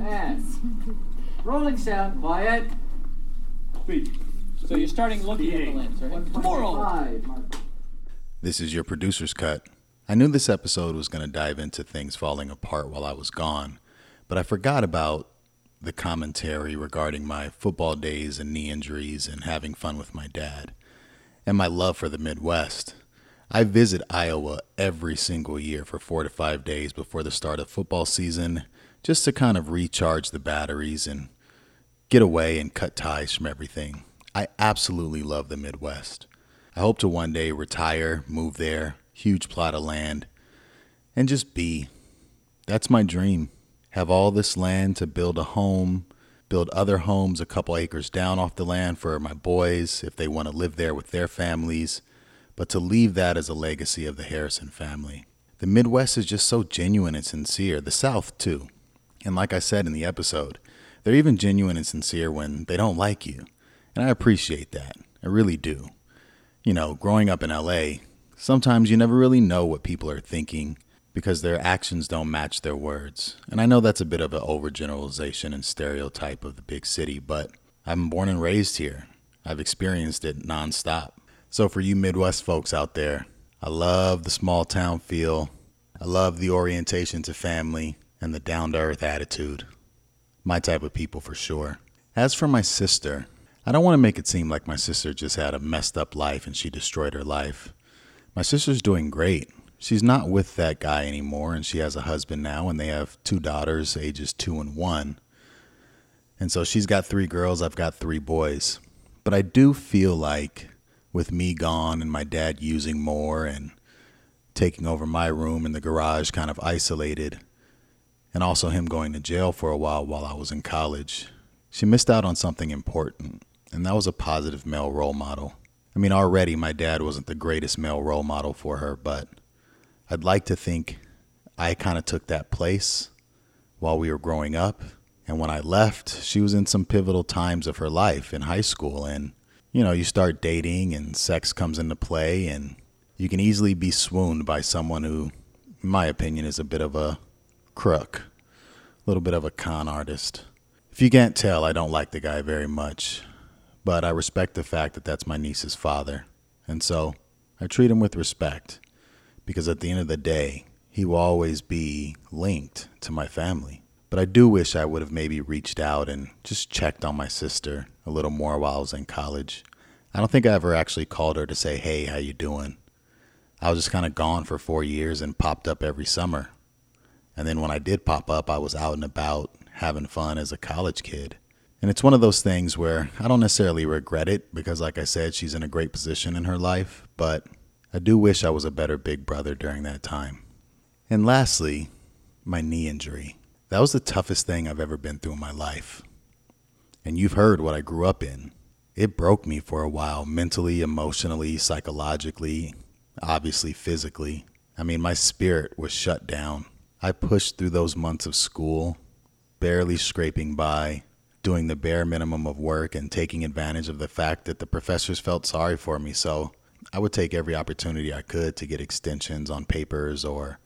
And rolling sound, quiet. Speed. So you're starting looking at the lens, right? Tomorrow. This is your producer's cut. I knew this episode was going to dive into things falling apart while I was gone, but I forgot about the commentary regarding my football days and knee injuries and having fun with my dad, and my love for the Midwest. I visit Iowa every single year for four to five days before the start of football season just to kind of recharge the batteries and get away and cut ties from everything. I absolutely love the Midwest. I hope to one day retire, move there, huge plot of land, and just be. That's my dream. Have all this land to build a home, build other homes a couple acres down off the land for my boys if they want to live there with their families, but to leave that as a legacy of the Harrison family. The Midwest is just so genuine and sincere, the South too. And like I said in the episode, they're even genuine and sincere when they don't like you. And I appreciate that. I really do. You know, growing up in LA, sometimes you never really know what people are thinking because their actions don't match their words. And I know that's a bit of an overgeneralization and stereotype of the big city, but I'm born and raised here. I've experienced it nonstop. So for you Midwest folks out there, I love the small town feel. I love the orientation to family and the down to earth attitude. My type of people for sure. As for my sister, I don't want to make it seem like my sister just had a messed up life and she destroyed her life. My sister's doing great. She's not with that guy anymore, and she has a husband now, and they have two daughters, ages two and one. And so she's got three girls, I've got three boys. But I do feel like with me gone and my dad using more and taking over my room in the garage, kind of isolated, and also him going to jail for a while while I was in college, she missed out on something important, and that was a positive male role model. I mean, already my dad wasn't the greatest male role model for her, but I'd like to think I kind of took that place while we were growing up. And when I left, she was in some pivotal times of her life in high school. And, you know, you start dating and sex comes into play, and you can easily be swooned by someone who, in my opinion, is a bit of a crook, little bit of a con artist. If you can't tell, I don't like the guy very much, but I respect the fact that that's my niece's father. And so I treat him with respect because at the end of the day, he will always be linked to my family. But I do wish I would have maybe reached out and just checked on my sister a little more while I was in college. I don't think I ever actually called her to say, "Hey, how you doing?" I was just kind of gone for 4 years and popped up every summer. And then when I did pop up, I was out and about having fun as a college kid. And it's one of those things where I don't necessarily regret it because, like I said, she's in a great position in her life, but I do wish I was a better big brother during that time. And lastly, my knee injury. That was the toughest thing I've ever been through in my life. And you've heard what I grew up in. It broke me for a while, mentally, emotionally, psychologically, obviously physically. I mean, my spirit was shut down. I pushed through those months of school, barely scraping by, doing the bare minimum of work and taking advantage of the fact that the professors felt sorry for me. So I would take every opportunity I could to get extensions on papers or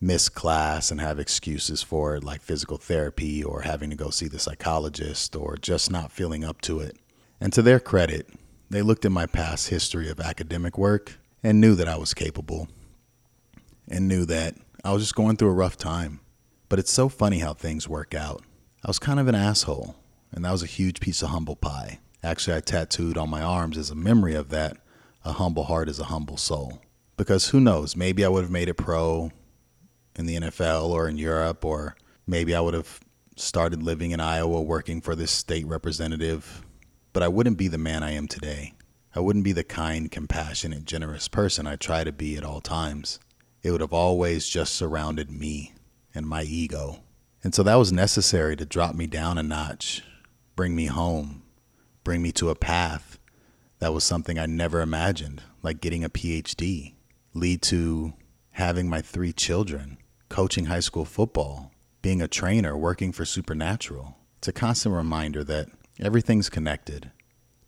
miss class and have excuses for it, like physical therapy or having to go see the psychologist or just not feeling up to it. And to their credit, they looked at my past history of academic work and knew that I was capable and knew that I was just going through a rough time. But it's so funny how things work out. I was kind of an asshole, and that was a huge piece of humble pie. Actually, I tattooed on my arms as a memory of that a humble heart is a humble soul. Because who knows, maybe I would have made it pro in the NFL or in Europe, or maybe I would have started living in Iowa working for this state representative, but I wouldn't be the man I am today. I wouldn't be the kind, compassionate, generous person I try to be at all times. It would have always just surrounded me and my ego. And so that was necessary to drop me down a notch, bring me home, bring me to a path that was something I never imagined, like getting a PhD, lead to having my three children, coaching high school football, being a trainer, working for Supernatural. It's a constant reminder that everything's connected.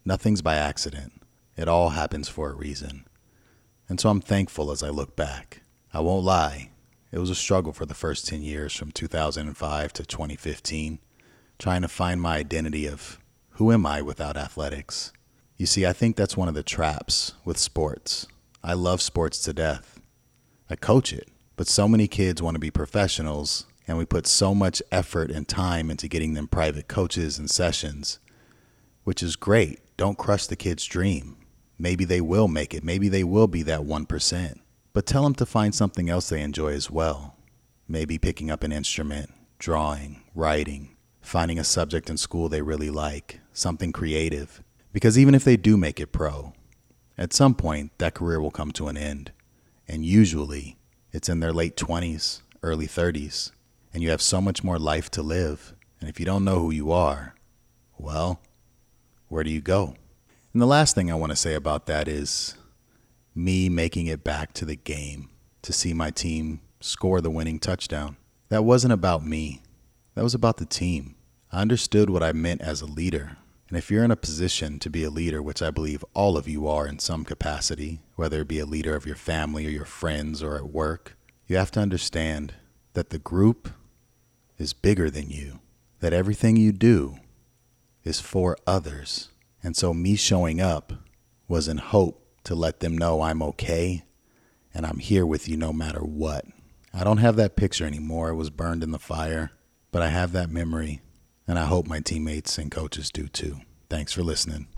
Nothing's by accident. It all happens for a reason. And so I'm thankful as I look back. I won't lie. It was a struggle for the first 10 years from 2005 to 2015, trying to find my identity of who am I without athletics? You see, I think that's one of the traps with sports. I love sports to death. I coach it, but so many kids want to be professionals, and we put so much effort and time into getting them private coaches and sessions, which is great. Don't crush the kid's dream. Maybe they will make it. Maybe they will be that 1%. But tell them to find something else they enjoy as well. Maybe picking up an instrument, drawing, writing, finding a subject in school they really like, something creative. Because even if they do make it pro, at some point that career will come to an end. And usually it's in their late 20s, early 30s, and you have so much more life to live. And if you don't know who you are, well, where do you go? And the last thing I want to say about that is me making it back to the game to see my team score the winning touchdown. That wasn't about me, that was about the team. I understood what I meant as a leader. And if you're in a position to be a leader, which I believe all of you are in some capacity, whether it be a leader of your family or your friends or at work, you have to understand that the group is bigger than you, that everything you do is for others. And so, me showing up was in hope to let them know I'm okay and I'm here with you no matter what. I don't have that picture anymore. It was burned in the fire, but I have that memory, and I hope my teammates and coaches do too. Thanks for listening.